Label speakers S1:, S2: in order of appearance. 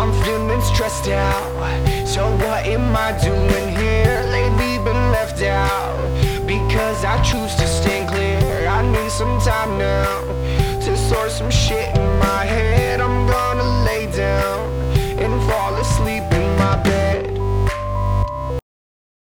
S1: I'm feeling stressed out. So what am I doing here? Lately been left out because I choose to stand clear. I need some time now to sort some shit